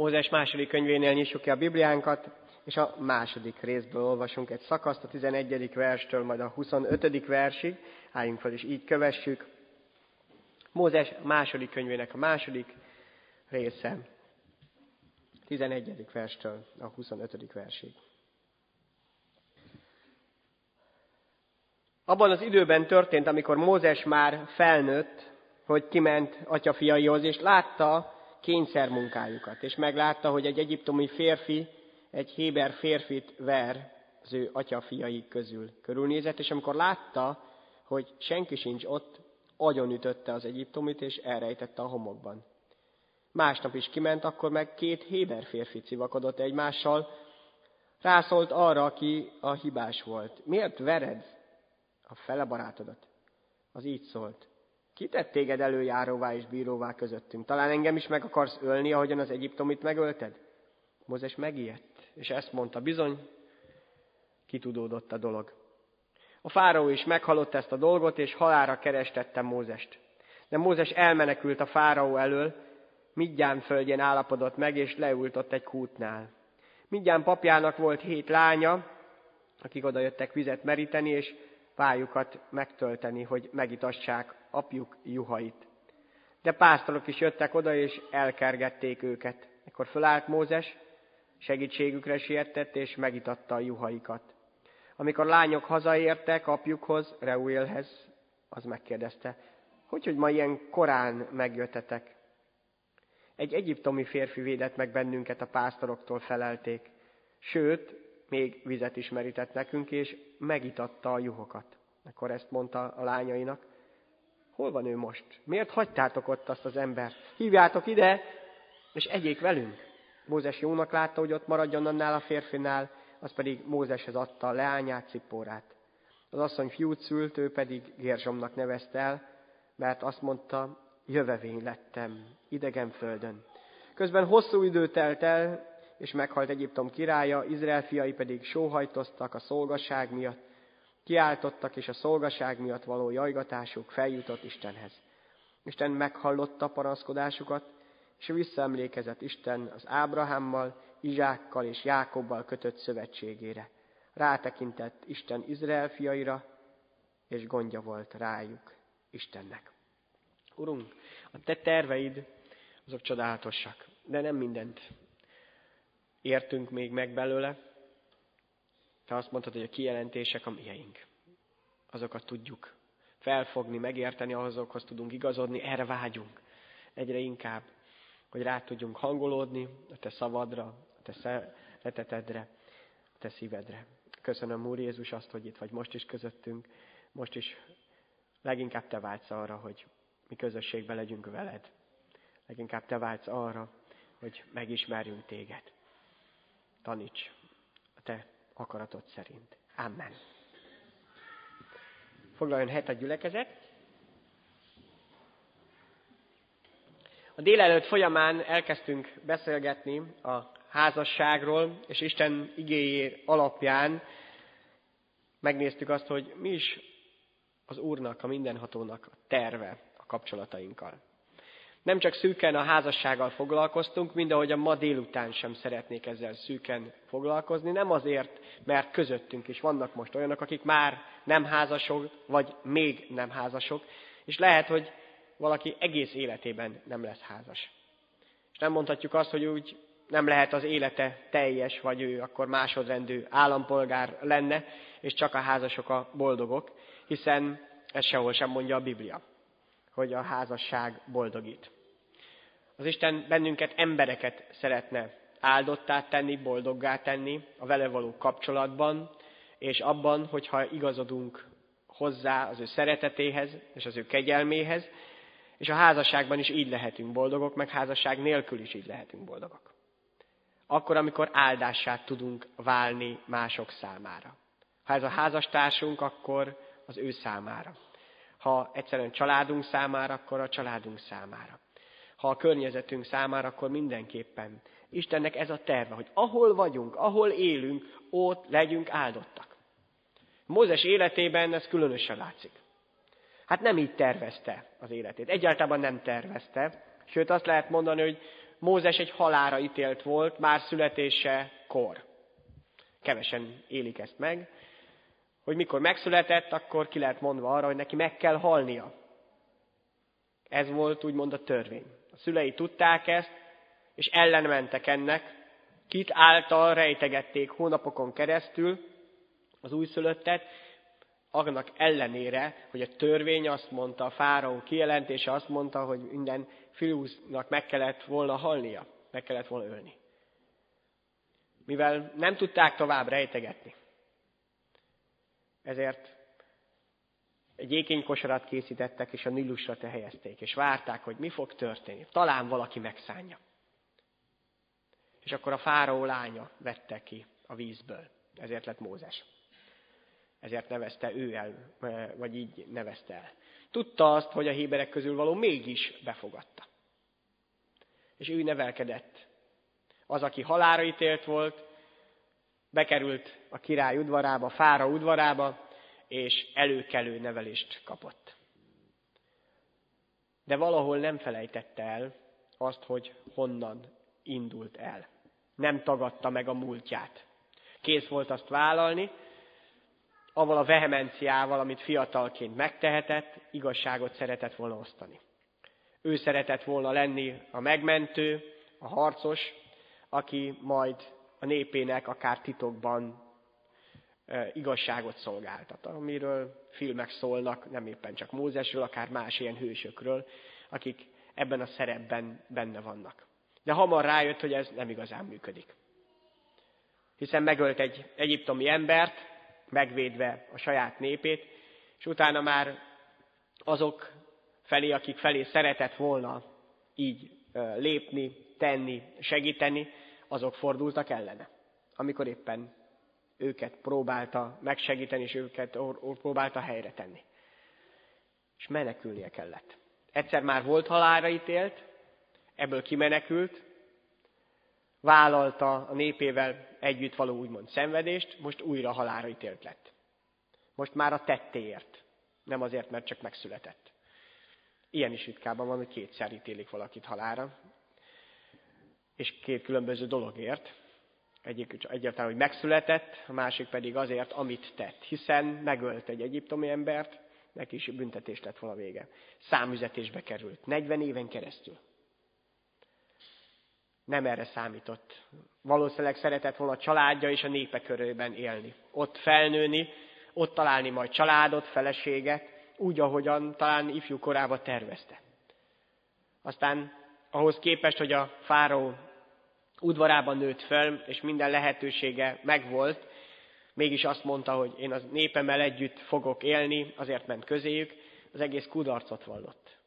Mózes második könyvénél nyissuk ki a Bibliánkat, és a második részből olvasunk egy szakaszt, a 11. verstől, majd a 25. versig. Álljunk fel, és így kövessük. Mózes második könyvének a második része, 11. verstől a 25. versig. Abban az időben történt, amikor Mózes már felnőtt, hogy kiment atyafiaihoz, és látta kényszermunkájukat, és meglátta, hogy egy egyiptomi férfi egy héber férfit ver az ő atyafiai közül. Körülnézett, és amikor látta, hogy senki sincs ott, agyonütötte az egyiptomit, és elrejtette a homokban. Másnap is kiment, akkor meg két héber férfi civakodott egymással, rászólt arra, aki a hibás volt. Miért vered a fele barátodat? Az így szólt. Ki tett téged előjáróvá és bíróvá közöttünk? Talán engem is meg akarsz ölni, ahogyan az egyiptomit megölted? Mózes megijedt, és ezt mondta, bizony, kitudódott a dolog. A fáraó is meghallott ezt a dolgot, és halára kerestette Mózest. De Mózes elmenekült a fáraó elől, Midján földjén állapodott meg, és leült ott egy kútnál. Midján papjának volt hét lánya, akik oda jöttek vizet meríteni, és pályukat megtölteni, hogy megitassák apjuk juhait. De pásztorok is jöttek oda, és elkergették őket. Ekkor fölállt Mózes, segítségükre sietett, és megitatta a juhaikat. Amikor lányok hazaértek apjukhoz, Reuelhez, az megkérdezte, hogy, hogy ma ilyen korán megjöttetek? Egy egyiptomi férfi védett meg bennünket, a pásztoroktól felelték. Sőt, még vizet is merített nekünk, és megitatta a juhokat. Akkor ezt mondta a lányainak. Hol van ő most? Miért hagytátok ott azt az embert? Hívjátok ide, és egyék velünk. Mózes jónak látta, hogy ott maradjon annál a férfinál, az pedig Mózeshez adta a leányát, Cippórát. Az asszony fiút szült, ő pedig Gérzsomnak nevezte el, mert azt mondta, jövevény lettem, idegen földön. Közben hosszú idő telt el, és meghalt Egyiptom királya, Izrael fiai pedig sóhajtoztak a szolgasság miatt, kiáltottak, és a szolgaság miatt való jajgatásuk feljutott Istenhez. Isten meghallotta panaszkodásukat, és visszaemlékezett Isten az Ábrahámmal, Izsákkal és Jákobbal kötött szövetségére. Rátekintett Isten Izrael fiaira, és gondja volt rájuk Istennek. Urunk, a te terveid, azok csodálatosak, de nem mindent értünk még meg belőle. Te azt mondtad, hogy a kijelentések a mieink. Azokat tudjuk felfogni, megérteni, azokhoz tudunk igazodni, erre vágyunk egyre inkább, hogy rá tudjunk hangolódni a te szavadra, a te szeretetedre, a te szívedre. Köszönöm, Úr Jézus, azt, hogy itt vagy most is közöttünk, most is leginkább te vágysz arra, hogy mi közösségben legyünk veled. Leginkább te vágysz arra, hogy megismerjünk téged. Taníts a te akaratod szerint. Amen. Foglaljon helyet a gyülekezet. A délelőtt folyamán elkezdtünk beszélgetni a házasságról, és Isten igéjé alapján megnéztük azt, hogy mi is az Úrnak, a mindenhatónak a terve a kapcsolatainkkal. Nem csak szűken a házassággal foglalkoztunk, mind ahogy a ma délután sem szeretnék ezzel szűken foglalkozni. Nem azért, mert közöttünk is vannak most olyanok, akik már nem házasok, vagy még nem házasok, és lehet, hogy valaki egész életében nem lesz házas. És nem mondhatjuk azt, hogy úgy nem lehet az élete teljes, vagy ő akkor másodrendű állampolgár lenne, és csak a házasok a boldogok, hiszen ez sehol sem mondja a Biblia, hogy a házasság boldogít. Az Isten bennünket, embereket szeretne áldottá tenni, boldoggá tenni a vele való kapcsolatban, és abban, hogyha igazodunk hozzá az ő szeretetéhez és az ő kegyelméhez, és a házasságban is így lehetünk boldogok, meg házasság nélkül is így lehetünk boldogok. Akkor, amikor áldását tudunk válni mások számára. Ha ez a házastársunk, akkor az ő számára. Ha egyszerűen családunk számára, akkor a családunk számára. Ha a környezetünk számára, akkor mindenképpen. Istennek ez a terve, hogy ahol vagyunk, ahol élünk, ott legyünk áldottak. Mózes életében ez különösen látszik. Hát nem így tervezte az életét. Egyáltalán nem tervezte. Sőt, azt lehet mondani, hogy Mózes egy halára ítélt volt, már születése kor. Kevesen élik ezt meg, hogy mikor megszületett, akkor ki lehet mondva arra, hogy neki meg kell halnia. Ez volt úgymond a törvény. A szülei tudták ezt, és ellenmentek ennek, kit által rejtegették hónapokon keresztül az újszülöttet, annak ellenére, hogy a törvény azt mondta, a fáraó kijelentése azt mondta, hogy minden fiúnak meg kellett volna halnia, meg kellett volna ölni. Mivel nem tudták tovább rejtegetni, ezért egy ékénykosarat készítettek, és a Nilusra tehelyezték, és várták, hogy mi fog történni. Talán valaki megszánja. És akkor a fáraó lánya vette ki a vízből. Ezért lett Mózes. Ezért nevezte ő el, vagy így nevezte el. Tudta azt, hogy a héberek közül való mégis befogadta. És ő nevelkedett. Az, aki halára ítélt volt, bekerült a király udvarába, fára udvarába, és előkelő nevelést kapott. De valahol nem felejtette el azt, hogy honnan indult el. Nem tagadta meg a múltját. Kész volt azt vállalni, avval a vehemenciával, amit fiatalként megtehetett, igazságot szeretett volna osztani. Ő szeretett volna lenni a megmentő, a harcos, aki majd a népének akár titokban igazságot szolgáltat, amiről filmek szólnak, nem éppen csak Mózesről, akár más ilyen hősökről, akik ebben a szerepben benne vannak. De hamar rájött, hogy ez nem igazán működik. Hiszen megölt egy egyiptomi embert, megvédve a saját népét, és utána már azok felé, akik felé szeretett volna így lépni, tenni, segíteni, azok fordultak ellene, amikor éppen őket próbálta megsegíteni, és őket próbálta helyre tenni. És menekülnie kellett. Egyszer már volt halára ítélt, ebből kimenekült, vállalta a népével együtt való úgymond szenvedést, most újra halára ítélt lett. Most már a tettéért, nem azért, mert csak megszületett. Ilyen is ritkában van, hogy kétszer ítélik valakit halára, és két különböző dologért. Egyik egyáltalán, hogy megszületett, a másik pedig azért, amit tett. Hiszen megölt egy egyiptomi embert, neki is büntetés lett volna vége. Számüzetésbe került. 40 éven keresztül. Nem erre számított. Valószínűleg szeretett volna a családja és a népe körében élni. Ott felnőni, ott találni majd családot, feleséget, úgy, ahogyan talán ifjú korában tervezte. Aztán ahhoz képest, hogy a fáraó udvarában nőtt fel, és minden lehetősége megvolt, mégis azt mondta, hogy én az népemmel együtt fogok élni, azért ment közéjük, az egész kudarcot vallott.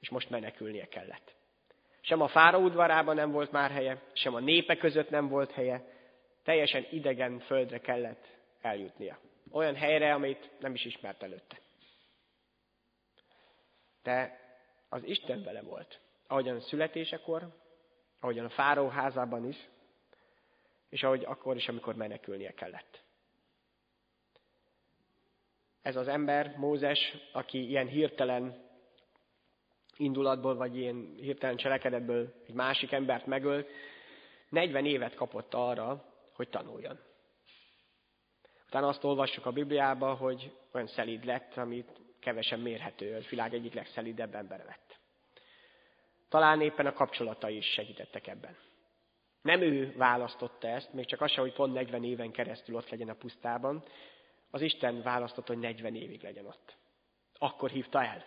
És most menekülnie kellett. Sem a fára udvarában nem volt már helye, sem a népe között nem volt helye, teljesen idegen földre kellett eljutnia. Olyan helyre, amit nem is ismert előtte. De az Isten vele volt. Ahogyan születésekor, ahogyan a fáró házában is, és ahogy akkor is, amikor menekülnie kellett. Ez az ember, Mózes, aki ilyen hirtelen indulatból, vagy ilyen hirtelen cselekedetből egy másik embert megölt, 40 évet kapott arra, hogy tanuljon. Utána azt olvassuk a Bibliába, hogy olyan szelíd lett, amit kevesen mérhető, a világ egyik legszelídebb ember lett. Talán éppen a kapcsolatai is segítettek ebben. Nem ő választotta ezt, még csak az sem, hogy pont 40 éven keresztül ott legyen a pusztában. Az Isten választotta, hogy 40 évig legyen ott. Akkor hívta el.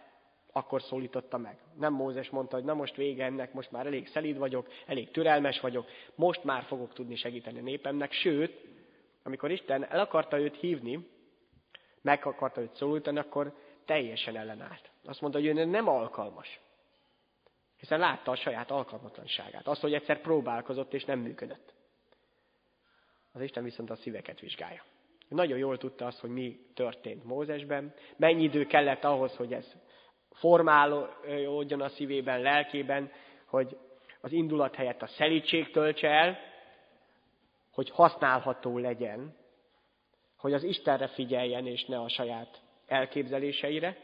Akkor szólította meg. Nem Mózes mondta, hogy na most vége ennek, most már elég szelíd vagyok, elég türelmes vagyok, most már fogok tudni segíteni a népemnek. Sőt, amikor Isten el akarta őt hívni, meg akarta őt szólítani, akkor teljesen ellenállt. Azt mondta, hogy ő nem alkalmas. Hiszen látta a saját alkalmatlanságát. Azt, hogy egyszer próbálkozott és nem működött. Az Isten viszont a szíveket vizsgálja. Nagyon jól tudta azt, hogy mi történt Mózesben, mennyi idő kellett ahhoz, hogy ez formálódjon a szívében, lelkében, hogy az indulat helyett a szelítség töltse el, hogy használható legyen, hogy az Istenre figyeljen, és ne a saját elképzeléseire.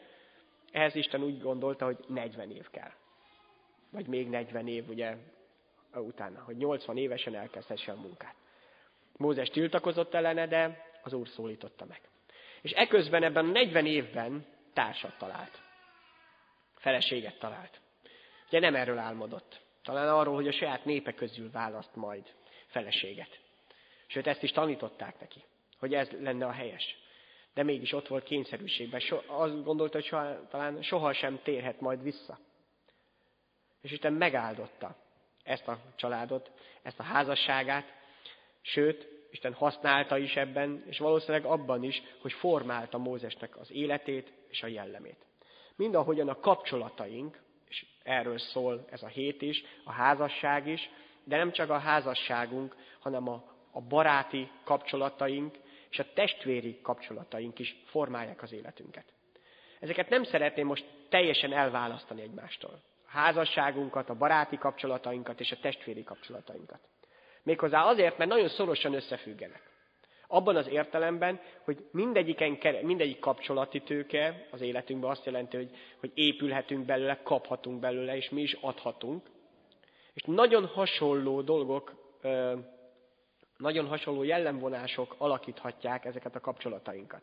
Ehhez Isten úgy gondolta, hogy 40 év kell. Vagy még 40 év, ugye, utána, hogy 80 évesen elkezdhesse a munkát. Mózes tiltakozott ellene, de az Úr szólította meg. És eközben ebben a 40 évben társat talált. Feleséget talált. Ugye nem erről álmodott. Talán arról, hogy a saját népe közül választ majd feleséget. Sőt, ezt is tanították neki, hogy ez lenne a helyes. De mégis ott volt kényszerűségben. So, azt gondolta, hogy soha, talán sohasem térhet majd vissza. És Isten megáldotta ezt a családot, ezt a házasságát, sőt, Isten használta is ebben, és valószínűleg abban is, hogy formálta Mózesnek az életét és a jellemét. Mindahogyan a kapcsolataink, és erről szól ez a hét is, a házasság is, de nem csak a házasságunk, hanem a, a baráti kapcsolataink és a testvéri kapcsolataink is formálják az életünket. Ezeket nem szeretném most teljesen elválasztani egymástól. Házasságunkat, a baráti kapcsolatainkat és a testvéri kapcsolatainkat. Méghozzá azért, mert nagyon szorosan összefüggenek. Abban az értelemben, hogy mindegyiken, mindegyik kapcsolati tőke az életünkben azt jelenti, hogy, hogy épülhetünk belőle, kaphatunk belőle, és mi is adhatunk. És nagyon hasonló dolgok, nagyon hasonló jellemvonások alakíthatják ezeket a kapcsolatainkat.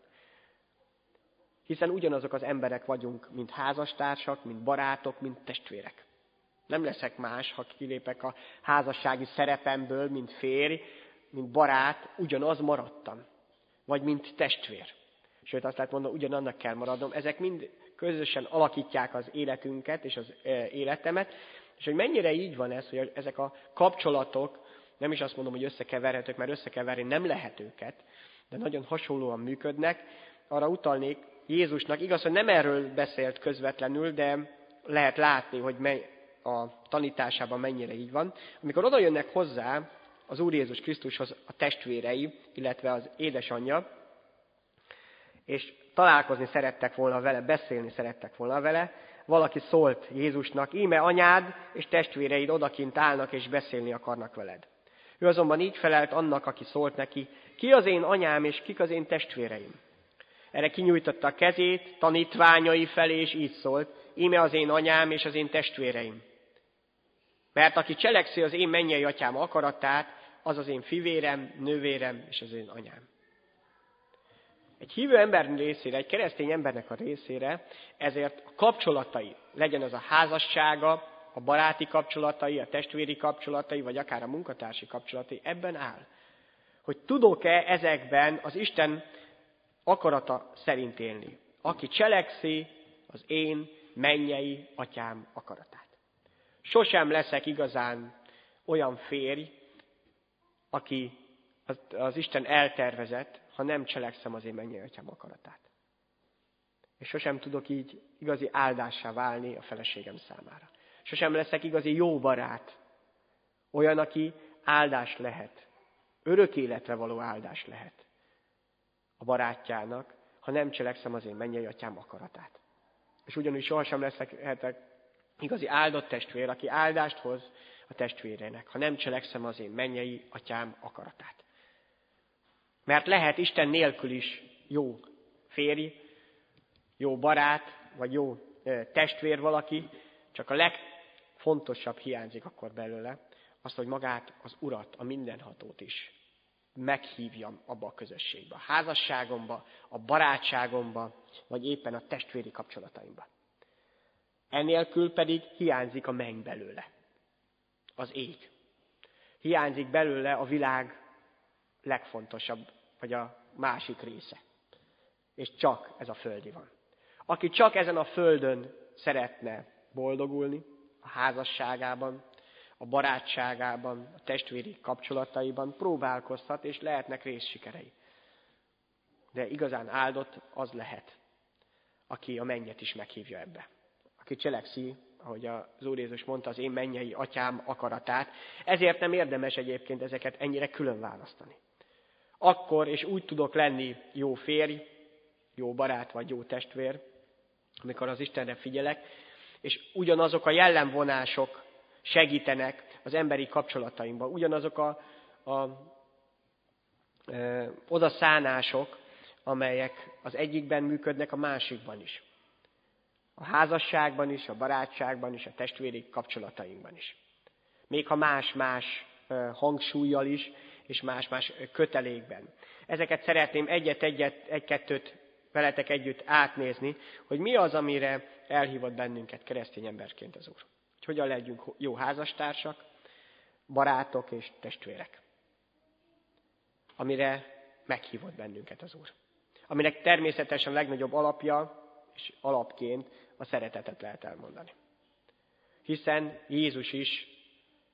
Hiszen ugyanazok az emberek vagyunk, mint házastársak, mint barátok, mint testvérek. Nem leszek más, ha kilépek a házassági szerepemből, mint férj, mint barát, ugyanaz maradtam. Vagy mint testvér. Sőt, azt lehet mondani, ugyanannak kell maradnom. Ezek mind közösen alakítják az életünket és az életemet. És hogy mennyire így van ez, hogy ezek a kapcsolatok, nem is azt mondom, hogy összekeverhetők, mert összekeverni nem lehet őket, de nagyon hasonlóan működnek. Arra utalnék Jézusnak, igaz, hogy nem erről beszélt közvetlenül, de lehet látni, hogy a tanításában mennyire így van. Amikor oda jönnek hozzá az Úr Jézus Krisztushoz a testvérei, illetve az édesanyja, és találkozni szerettek volna vele, beszélni szerettek volna vele, valaki szólt Jézusnak, íme anyád és testvéreid odakint állnak és beszélni akarnak veled. Ő azonban így felelt annak, aki szólt neki, ki az én anyám és kik az én testvéreim. Erre kinyújtotta a kezét, tanítványai felé, és így szólt, íme az én anyám és az én testvéreim. Mert aki cselekszi az én mennyei atyám akaratát, az az én fivérem, nővérem és az én anyám. Egy hívő ember részére, egy keresztény embernek a részére, ezért a kapcsolatai, legyen az a házassága, a baráti kapcsolatai, a testvéri kapcsolatai, vagy akár a munkatársi kapcsolatai, ebben áll. Hogy tudok-e ezekben az Isten akarata szerint élni. Aki cselekszi az én mennyei atyám akaratát. Sosem leszek igazán olyan férj, aki az, Isten eltervezett, ha nem cselekszem az én mennyei atyám akaratát. És sosem tudok így igazi áldássá válni a feleségem számára. Sosem leszek igazi jó barát, olyan, aki áldás lehet, örök életre való áldás lehet a barátjának, ha nem cselekszem az én mennyei atyám akaratát. És ugyanúgy sohasem leszek igazi áldott testvér, aki áldást hoz a testvérének, ha nem cselekszem az én mennyei atyám akaratát. Mert lehet Isten nélkül is jó férj, jó barát, vagy jó testvér valaki, csak a legfontosabb hiányzik akkor belőle, az, hogy magát az Urat, a mindenhatót is meghívjam abba a közösségbe, a házasságomba, a barátságomba, vagy éppen a testvéri kapcsolataimba. Enélkül pedig hiányzik a menny belőle, az ég. Hiányzik belőle a világ legfontosabb, vagy a másik része. És csak ez a földi van. Aki csak ezen a földön szeretne boldogulni, a házasságában, a barátságában, a testvéri kapcsolataiban próbálkozhat, és lehetnek részsikerei. De igazán áldott az lehet, aki a mennyet is meghívja ebbe aki cselekszi, ahogy az Úr Jézus mondta, az én mennyei atyám akaratát. Ezért nem érdemes egyébként ezeket ennyire külön választani. Akkor és úgy tudok lenni jó férj, jó barát vagy jó testvér, amikor az Istenre figyelek, és ugyanazok a jellemvonások segítenek az emberi kapcsolataimban, ugyanazok a, a e, odaszánások, amelyek az egyikben működnek, a másikban is. A házasságban is, a barátságban is, a testvéri kapcsolatainkban is. Még ha más-más hangsúlyjal is, és más-más kötelékben. Ezeket szeretném egyet-egyet, egy-kettőt veletek együtt átnézni, hogy mi az, amire elhívott bennünket keresztény emberként az Úr. Hogy hogyan legyünk jó házastársak, barátok és testvérek. Amire meghívott bennünket az Úr. Aminek természetesen legnagyobb alapja és alapként a szeretetet lehet elmondani. Hiszen Jézus is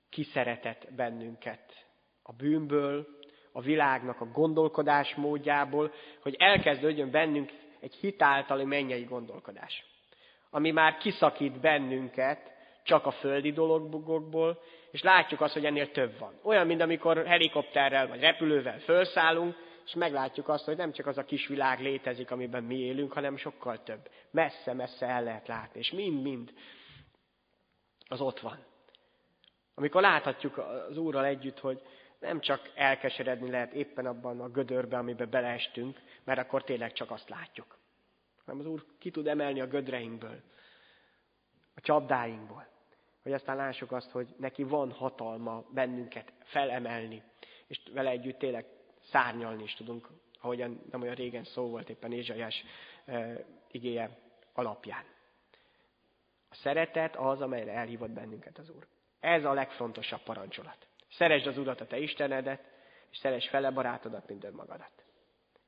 kiszeretett bennünket a bűnből, a világnak a gondolkodás módjából, hogy elkezdődjön bennünk egy hitáltali mennyei gondolkodás, ami már kiszakít bennünket csak a földi dologból, és látjuk azt, hogy ennél több van. Olyan, mint amikor helikopterrel vagy repülővel felszállunk, és meglátjuk azt, hogy nem csak az a kis világ létezik, amiben mi élünk, hanem sokkal több. Messze-messze el lehet látni, és mind-mind az ott van. Amikor láthatjuk az Úrral együtt, hogy nem csak elkeseredni lehet éppen abban a gödörben, amiben beleestünk, mert akkor tényleg csak azt látjuk. Hanem az Úr ki tud emelni a gödreinkből, a csapdáinkból. Hogy aztán lássuk azt, hogy neki van hatalma bennünket felemelni, és vele együtt tényleg szárnyalni is tudunk, ahogyan nem olyan régen szó volt éppen Ézsaiás e, igéje alapján. A szeretet az, amelyre elhívott bennünket az Úr. Ez a legfontosabb parancsolat. Szeresd az Urat, a te Istenedet, és szeresd fele barátodat, mint önmagadat.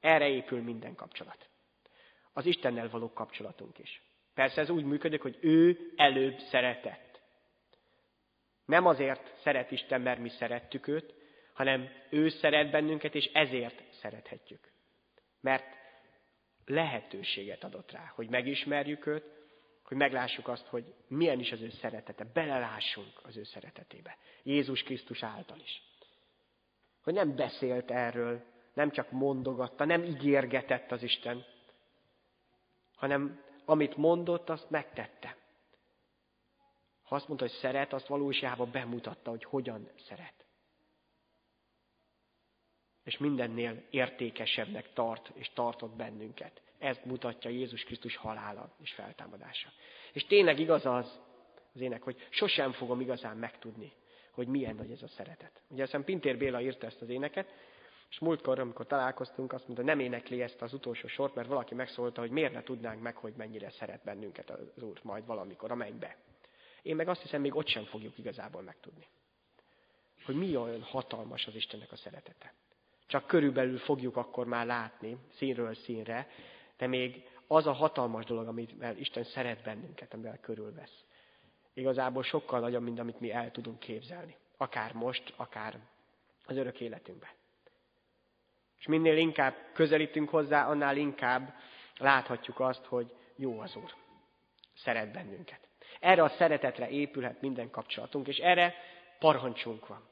Erre épül minden kapcsolat. Az Istennel való kapcsolatunk is. Persze ez úgy működik, hogy ő előbb szeretett. Nem azért szeret Isten, mert mi szerettük őt, hanem ő szeret bennünket, és ezért szerethetjük. Mert lehetőséget adott rá, hogy megismerjük őt, hogy meglássuk azt, hogy milyen is az ő szeretete, belelássunk az ő szeretetébe. Jézus Krisztus által is. Hogy nem beszélt erről, nem csak mondogatta, nem ígérgetett az Isten, hanem amit mondott, azt megtette. Ha azt mondta, hogy szeret, azt valóságában bemutatta, hogy hogyan szeret. És mindennél értékesebbnek tart és tartott bennünket. Ezt mutatja Jézus Krisztus halála és feltámadása. És tényleg igaz az, az ének, hogy sosem fogom igazán megtudni, hogy milyen nagy ez a szeretet. Ugye aztán Pintér Béla írta ezt az éneket, és múltkor, amikor találkoztunk, azt mondta, nem énekli ezt az utolsó sort, mert valaki megszólta, hogy miért ne tudnánk meg, hogy mennyire szeret bennünket az Úr majd valamikor a mennybe. Én meg azt hiszem, még ott sem fogjuk igazából megtudni. Hogy mi olyan hatalmas az Istennek a szeretete. Csak körülbelül fogjuk akkor már látni, színről színre, de még az a hatalmas dolog, amivel Isten szeret bennünket, amivel körülvesz. Igazából sokkal nagyobb, mint amit mi el tudunk képzelni. Akár most, akár az örök életünkben. És minél inkább közelítünk hozzá, annál inkább láthatjuk azt, hogy jó az Úr. Szeret bennünket. Erre a szeretetre épülhet minden kapcsolatunk, és erre parancsunk van.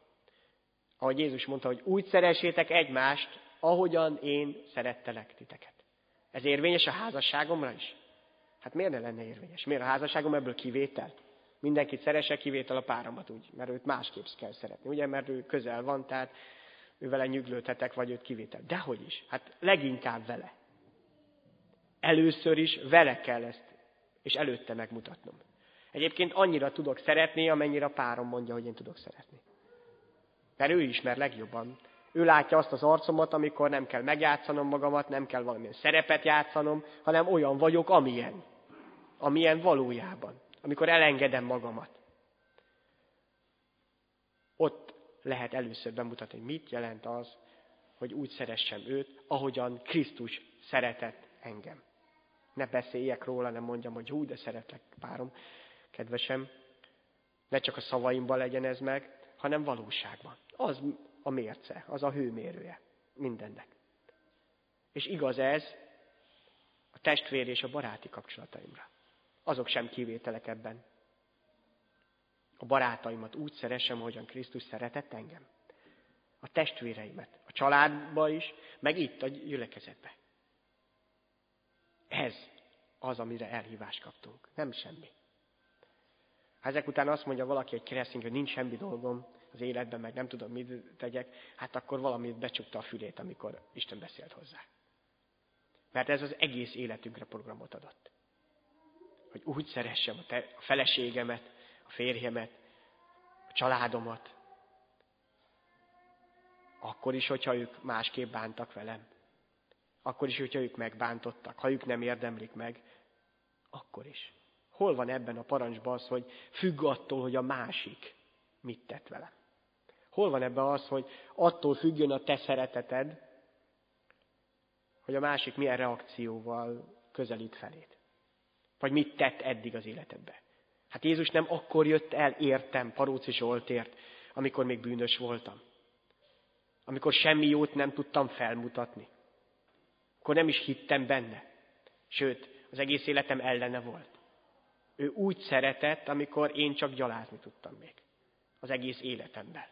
Ahogy Jézus mondta, hogy úgy szeressétek egymást, ahogyan én szerettelek titeket. Ez érvényes a házasságomra is? Hát miért ne lenne érvényes? Miért a házasságom ebből kivétel? Mindenkit szeresse, kivétel a páromat úgy, mert őt másképp kell szeretni, ugye, mert ő közel van, tehát ő vele nyüglődhetek, vagy őt kivétel. Dehogy is, hát leginkább vele. Először is vele kell ezt, és előtte megmutatnom. Egyébként annyira tudok szeretni, amennyire a párom mondja, hogy én tudok szeretni. Mert ő ismer legjobban. Ő látja azt az arcomat, amikor nem kell megjátszanom magamat, nem kell valamilyen szerepet játszanom, hanem olyan vagyok, amilyen. Amilyen valójában. Amikor elengedem magamat. Ott lehet először bemutatni, hogy mit jelent az, hogy úgy szeressem őt, ahogyan Krisztus szeretett engem. Ne beszéljek róla, nem mondjam, hogy hú, de szeretlek, párom, kedvesem. Ne csak a szavaimban legyen ez meg, hanem valóságban. Az a mérce, az a hőmérője mindennek. És igaz ez a testvér és a baráti kapcsolataimra. Azok sem kivételek ebben. A barátaimat úgy szeressem, ahogyan Krisztus szeretett engem. A testvéreimet, a családba is, meg itt a gyülekezetbe. Ez az, amire elhívást kaptunk. Nem semmi. Ha ezek után azt mondja valaki egy keresztény, hogy nincs semmi dolgom, az életben, meg nem tudom, mit tegyek, hát akkor valamit becsukta a fülét, amikor Isten beszélt hozzá. Mert ez az egész életünkre programot adott. hogy úgy szeressem a, te, a feleségemet, a férjemet, a családomat, akkor is, hogyha ők másképp bántak velem. Akkor is, hogyha ők megbántottak, ha ők nem érdemlik meg, akkor is. Hol van ebben a parancsban az, hogy függ attól, hogy a másik mit tett velem? Hol van ebben az, hogy attól függjön a te szereteted, hogy a másik milyen reakcióval közelít feléd? Vagy mit tett eddig az életedbe? Hát Jézus nem akkor jött el értem Paróci Zsoltért, amikor még bűnös voltam. Amikor semmi jót nem tudtam felmutatni. Akkor nem is hittem benne. Sőt, az egész életem ellene volt. Ő úgy szeretett, amikor én csak gyalázni tudtam még. Az egész életemben.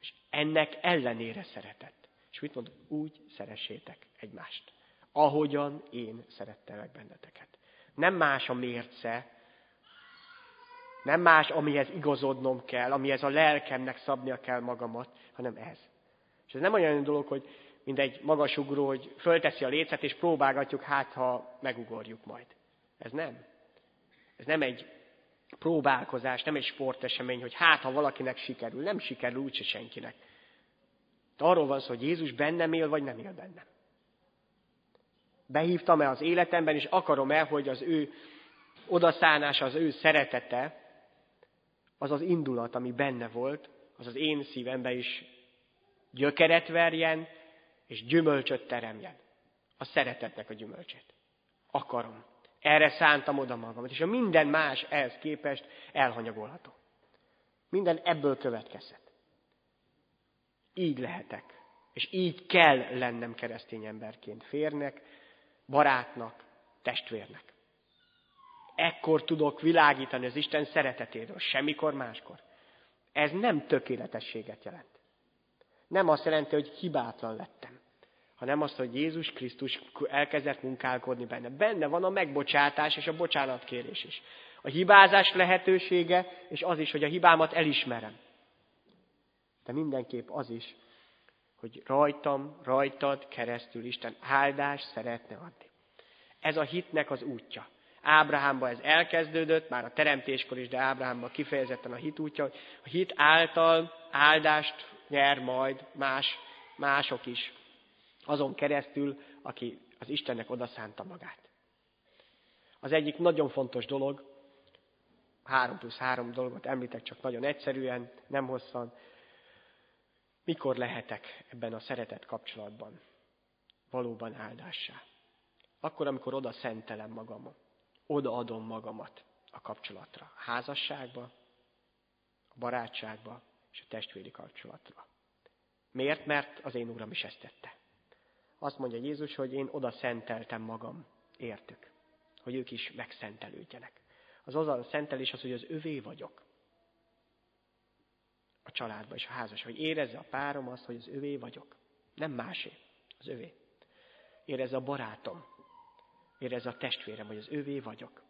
És ennek ellenére szeretett. És mit mondok? Úgy szeressétek egymást. Ahogyan én szerettelek benneteket. Nem más a mérce, nem más, amihez igazodnom kell, amihez a lelkemnek szabnia kell magamat, hanem ez. És ez nem olyan dolog, hogy mint egy magasugró, hogy fölteszi a lécet, és próbálgatjuk, hát ha megugorjuk majd. Ez nem. Ez nem egy próbálkozás, nem egy sportesemény, hogy hát ha valakinek sikerül. Nem sikerül úgyse senkinek. De arról van szó, hogy Jézus bennem él, vagy nem él bennem. Behívtam-e az életemben, és akarom-e, hogy az ő odaszánása, az ő szeretete, az az indulat, ami benne volt, az az én szívembe is gyökeret verjen, és gyümölcsöt teremjen. A szeretetnek a gyümölcsét. Akarom. Erre szántam oda magamat. És a minden más ehhez képest elhanyagolható. Minden ebből következhet. Így lehetek. És így kell lennem keresztény emberként. Férnek, barátnak, testvérnek. Ekkor tudok világítani az Isten szeretetéről, semmikor máskor. Ez nem tökéletességet jelent. Nem azt jelenti, hogy hibátlan lettem, hanem azt, hogy Jézus Krisztus elkezdett munkálkodni benne. Benne van a megbocsátás és a bocsánatkérés is. A hibázás lehetősége, és az is, hogy a hibámat elismerem. De mindenképp az is, hogy rajtam, rajtad keresztül Isten áldást szeretne adni. Ez a hitnek az útja. Ábrahámba ez elkezdődött, már a teremtéskor is, de Ábrahámban kifejezetten a hit útja, hogy a hit által áldást nyer majd más, mások is, azon keresztül, aki az Istennek odaszánta magát. Az egyik nagyon fontos dolog, három plusz három dolgot említek csak nagyon egyszerűen, nem hosszan, mikor lehetek ebben a szeretet kapcsolatban valóban áldássá? Akkor, amikor oda szentelem magamat, odaadom magamat a kapcsolatra, a házasságba, a barátságba és a testvéri kapcsolatra. Miért? Mert az én Uram is ezt tette. Azt mondja Jézus, hogy én oda szenteltem magam, értük, hogy ők is megszentelődjenek. Az az a szentelés az, hogy az övé vagyok a családba és a házas, hogy érezze a párom azt, hogy az övé vagyok. Nem másé, az övé. Érezze a barátom, érezze a testvérem, hogy az övé vagyok.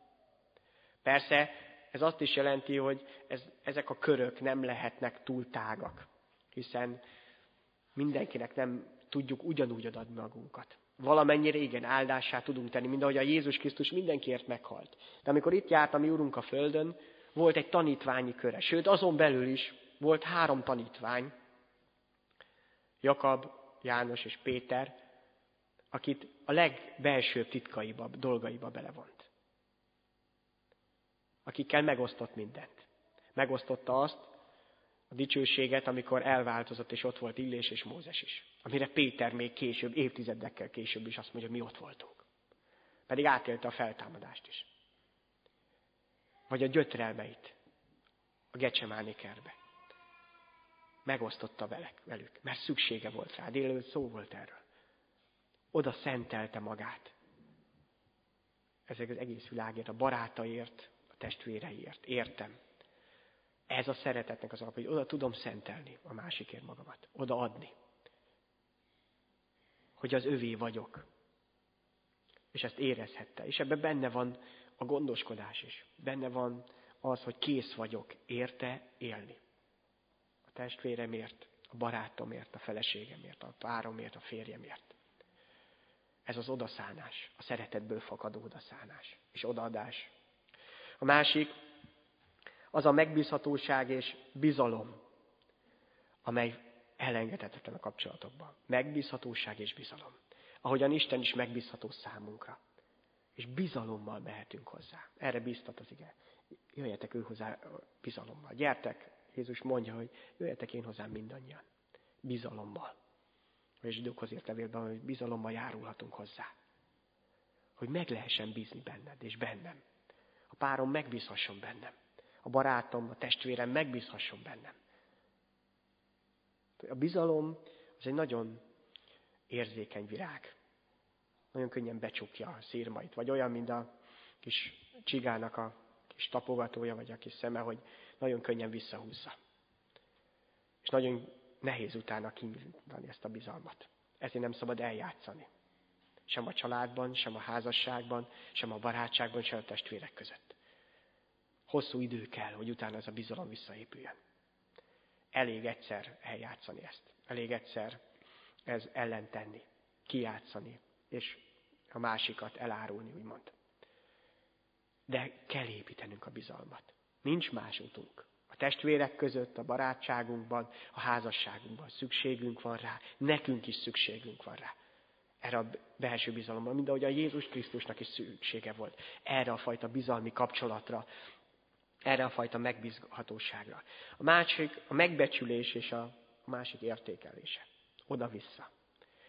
Persze, ez azt is jelenti, hogy ez, ezek a körök nem lehetnek túl tágak, hiszen mindenkinek nem tudjuk ugyanúgy adni magunkat. Valamennyire igen, áldását tudunk tenni, mint ahogy a Jézus Krisztus mindenkiért meghalt. De amikor itt járt a mi Úrunk a Földön, volt egy tanítványi köre. Sőt, azon belül is volt három tanítvány, Jakab, János és Péter, akit a legbelsőbb titkaiba, dolgaiba belevont. Akikkel megosztott mindent. Megosztotta azt, a dicsőséget, amikor elváltozott, és ott volt Illés és Mózes is. Amire Péter még később, évtizedekkel később is azt mondja, mi ott voltunk. Pedig átélte a feltámadást is. Vagy a gyötrelmeit a Gecsemáni kerbe megosztotta velek, velük, mert szüksége volt rá. Délelőtt szó volt erről. Oda szentelte magát. Ezek az egész világért, a barátaért, a testvéreiért. Értem. Ez a szeretetnek az alap, hogy oda tudom szentelni a másikért magamat. Oda adni. Hogy az övé vagyok. És ezt érezhette. És ebben benne van a gondoskodás is. Benne van az, hogy kész vagyok érte élni testvéremért, a barátomért, a feleségemért, a páromért, a férjemért. Ez az odaszánás, a szeretetből fakadó odaszánás és odaadás. A másik az a megbízhatóság és bizalom, amely elengedhetetlen a kapcsolatokban. Megbízhatóság és bizalom. Ahogyan Isten is megbízható számunkra. És bizalommal mehetünk hozzá. Erre bíztat az ige. Jöjjetek ő hozzá bizalommal. Gyertek, Jézus mondja, hogy jöjjetek én hozzám mindannyian. Bizalommal. És zsidókhoz írt levélben, hogy bizalommal járulhatunk hozzá. Hogy meg lehessen bízni benned és bennem. A párom megbízhasson bennem. A barátom, a testvérem megbízhasson bennem. A bizalom az egy nagyon érzékeny virág. Nagyon könnyen becsukja a szírmait. Vagy olyan, mint a kis csigának a kis tapogatója, vagy a kis szeme, hogy nagyon könnyen visszahúzza. És nagyon nehéz utána kinyitani ezt a bizalmat. Ezért nem szabad eljátszani. Sem a családban, sem a házasságban, sem a barátságban, sem a testvérek között. Hosszú idő kell, hogy utána ez a bizalom visszaépüljön. Elég egyszer eljátszani ezt. Elég egyszer ez ellen tenni, kijátszani, és a másikat elárulni, úgymond. De kell építenünk a bizalmat. Nincs más utunk. A testvérek között, a barátságunkban, a házasságunkban szükségünk van rá, nekünk is szükségünk van rá. Erre a belső bizalomra, mint ahogy a Jézus Krisztusnak is szüksége volt. Erre a fajta bizalmi kapcsolatra, erre a fajta megbízhatóságra. A másik a megbecsülés és a másik értékelése. Oda-vissza.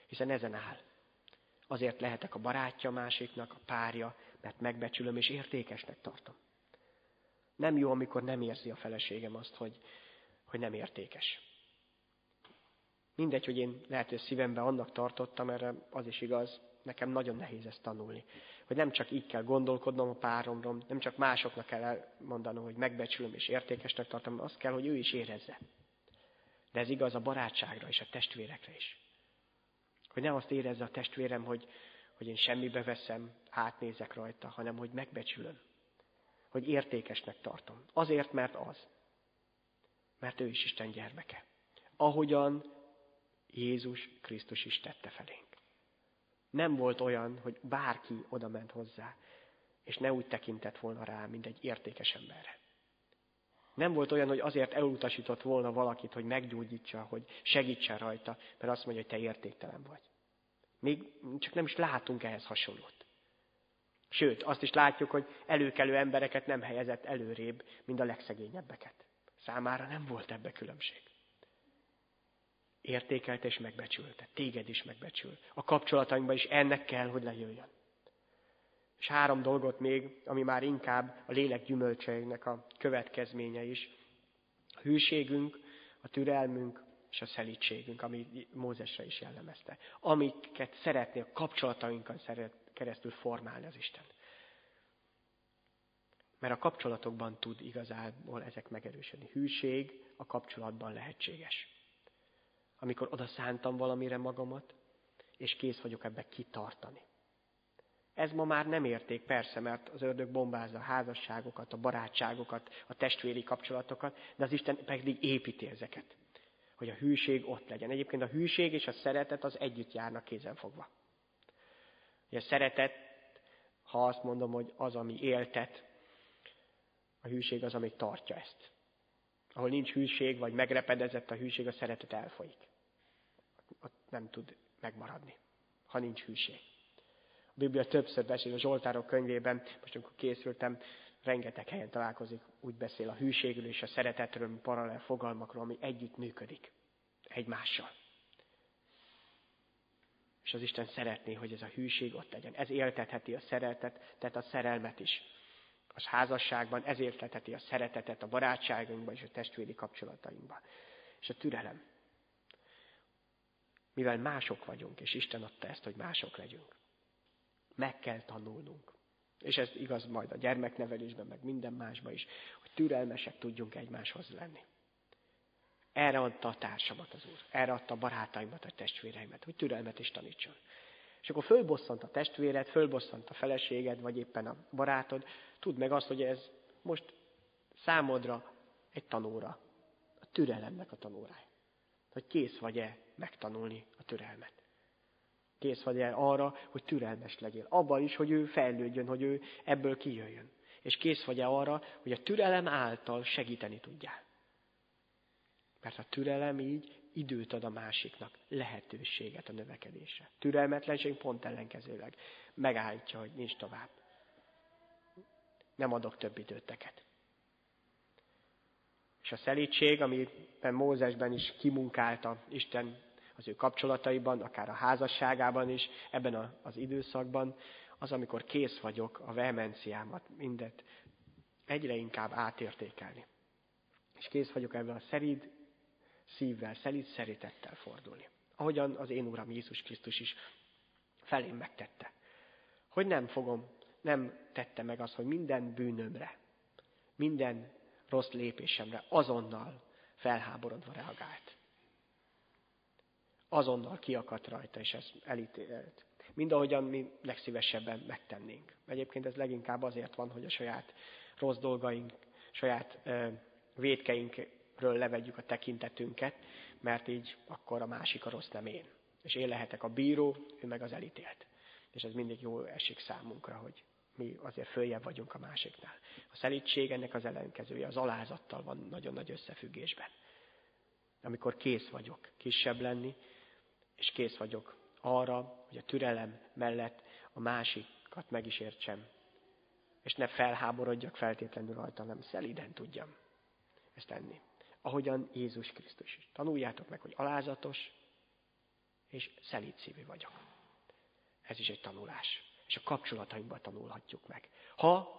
Hiszen ezen áll. Azért lehetek a barátja másiknak, a párja, mert megbecsülöm és értékesnek tartom. Nem jó, amikor nem érzi a feleségem azt, hogy, hogy nem értékes. Mindegy, hogy én lehet, hogy szívemben annak tartottam, erre az is igaz, nekem nagyon nehéz ezt tanulni. Hogy nem csak így kell gondolkodnom a páromról, nem csak másoknak kell elmondanom, hogy megbecsülöm és értékesnek tartom, azt kell, hogy ő is érezze. De ez igaz a barátságra és a testvérekre is. Hogy nem azt érezze a testvérem, hogy, hogy én semmibe veszem, átnézek rajta, hanem hogy megbecsülöm hogy értékesnek tartom. Azért, mert az. Mert ő is Isten gyermeke. Ahogyan Jézus Krisztus is tette felénk. Nem volt olyan, hogy bárki oda ment hozzá, és ne úgy tekintett volna rá, mint egy értékes emberre. Nem volt olyan, hogy azért elutasított volna valakit, hogy meggyógyítsa, hogy segítsen rajta, mert azt mondja, hogy te értéktelen vagy. Még csak nem is látunk ehhez hasonlót. Sőt, azt is látjuk, hogy előkelő embereket nem helyezett előrébb, mint a legszegényebbeket. Számára nem volt ebbe különbség. Értékelte és megbecsülte. Téged is megbecsül. A kapcsolatainkban is ennek kell, hogy lejöjjön. És három dolgot még, ami már inkább a lélek gyümölcseinek a következménye is. A hűségünk, a türelmünk és a szelítségünk, ami Mózesre is jellemezte. Amiket szeretné a kapcsolatainkon szeret, keresztül formálni az Isten. Mert a kapcsolatokban tud igazából ezek megerősödni. Hűség a kapcsolatban lehetséges. Amikor oda szántam valamire magamat, és kész vagyok ebbe kitartani. Ez ma már nem érték, persze, mert az ördög bombázza a házasságokat, a barátságokat, a testvéri kapcsolatokat, de az Isten pedig építi ezeket, hogy a hűség ott legyen. Egyébként a hűség és a szeretet az együtt járnak kézenfogva. Ugye a szeretet, ha azt mondom, hogy az, ami éltet, a hűség az, ami tartja ezt. Ahol nincs hűség, vagy megrepedezett a hűség, a szeretet elfolyik. Ott nem tud megmaradni, ha nincs hűség. A Biblia többször beszél a Zsoltárok könyvében, most amikor készültem, rengeteg helyen találkozik, úgy beszél a hűségről és a szeretetről, paralel fogalmakról, ami együtt működik egymással. És az Isten szeretné, hogy ez a hűség ott legyen. Ez éltetheti a szeretet, tehát a szerelmet is. Az házasságban ez éltetheti a szeretetet a barátságunkban és a testvéri kapcsolatainkban. És a türelem. Mivel mások vagyunk, és Isten adta ezt, hogy mások legyünk. Meg kell tanulnunk. És ez igaz majd a gyermeknevelésben, meg minden másban is, hogy türelmesek tudjunk egymáshoz lenni. Erre adta a társamat az Úr. Erre adta a barátaimat, a testvéreimet, hogy türelmet is tanítson. És akkor fölbosszant a testvéred, fölbosszant a feleséged, vagy éppen a barátod, tudd meg azt, hogy ez most számodra egy tanóra. A türelemnek a tanórája. Hogy kész vagy-e megtanulni a türelmet. Kész vagy el arra, hogy türelmes legyél. Abban is, hogy ő fejlődjön, hogy ő ebből kijöjjön. És kész vagy el arra, hogy a türelem által segíteni tudjál. Mert a türelem így időt ad a másiknak, lehetőséget a növekedésre. Türelmetlenség pont ellenkezőleg megállítja, hogy nincs tovább. Nem adok több időt. És a szelítség, amiben Mózesben is kimunkálta Isten az ő kapcsolataiban, akár a házasságában is, ebben az időszakban, az, amikor kész vagyok a vehemenciámat, mindet egyre inkább átértékelni. És kész vagyok ebben a szerid szívvel, szelíd szeretettel fordulni. Ahogyan az én Uram Jézus Krisztus is felém megtette. Hogy nem fogom, nem tette meg azt, hogy minden bűnömre, minden rossz lépésemre azonnal felháborodva reagált. Azonnal kiakadt rajta, és ez elítélt. Mind ahogyan mi legszívesebben megtennénk. Egyébként ez leginkább azért van, hogy a saját rossz dolgaink, saját védkeinkről levegyük a tekintetünket, mert így akkor a másik a rossz, nem én. És én lehetek a bíró, ő meg az elítélt. És ez mindig jó esik számunkra, hogy mi azért följebb vagyunk a másiknál. A szelítség ennek az ellenkezője, az alázattal van nagyon nagy összefüggésben. Amikor kész vagyok kisebb lenni, és kész vagyok arra, hogy a türelem mellett a másikat meg is értsem, és ne felháborodjak feltétlenül rajta, hanem szeliden tudjam ezt tenni. Ahogyan Jézus Krisztus is. Tanuljátok meg, hogy alázatos és szelíd szívű vagyok. Ez is egy tanulás és a kapcsolatainkban tanulhatjuk meg. Ha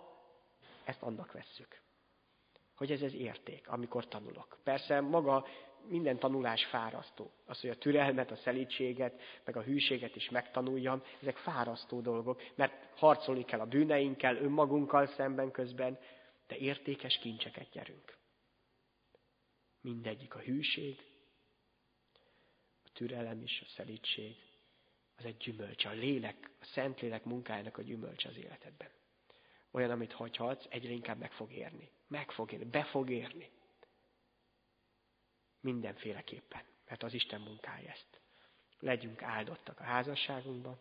ezt annak vesszük, hogy ez az érték, amikor tanulok. Persze maga minden tanulás fárasztó. Az, hogy a türelmet, a szelítséget, meg a hűséget is megtanuljam, ezek fárasztó dolgok, mert harcolni kell a bűneinkkel, önmagunkkal szemben közben, de értékes kincseket gyerünk. Mindegyik a hűség, a türelem is, a szelítség, az egy gyümölcs, a lélek, a szent lélek munkájának a gyümölcs az életedben. Olyan, amit hagyhatsz, egyre inkább meg fog érni. Meg fog érni, be fog érni. Mindenféleképpen, mert az Isten munkája ezt. Legyünk áldottak a házasságunkban,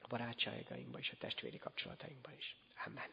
a barátságainkban és a testvéri kapcsolatainkban is. Amen.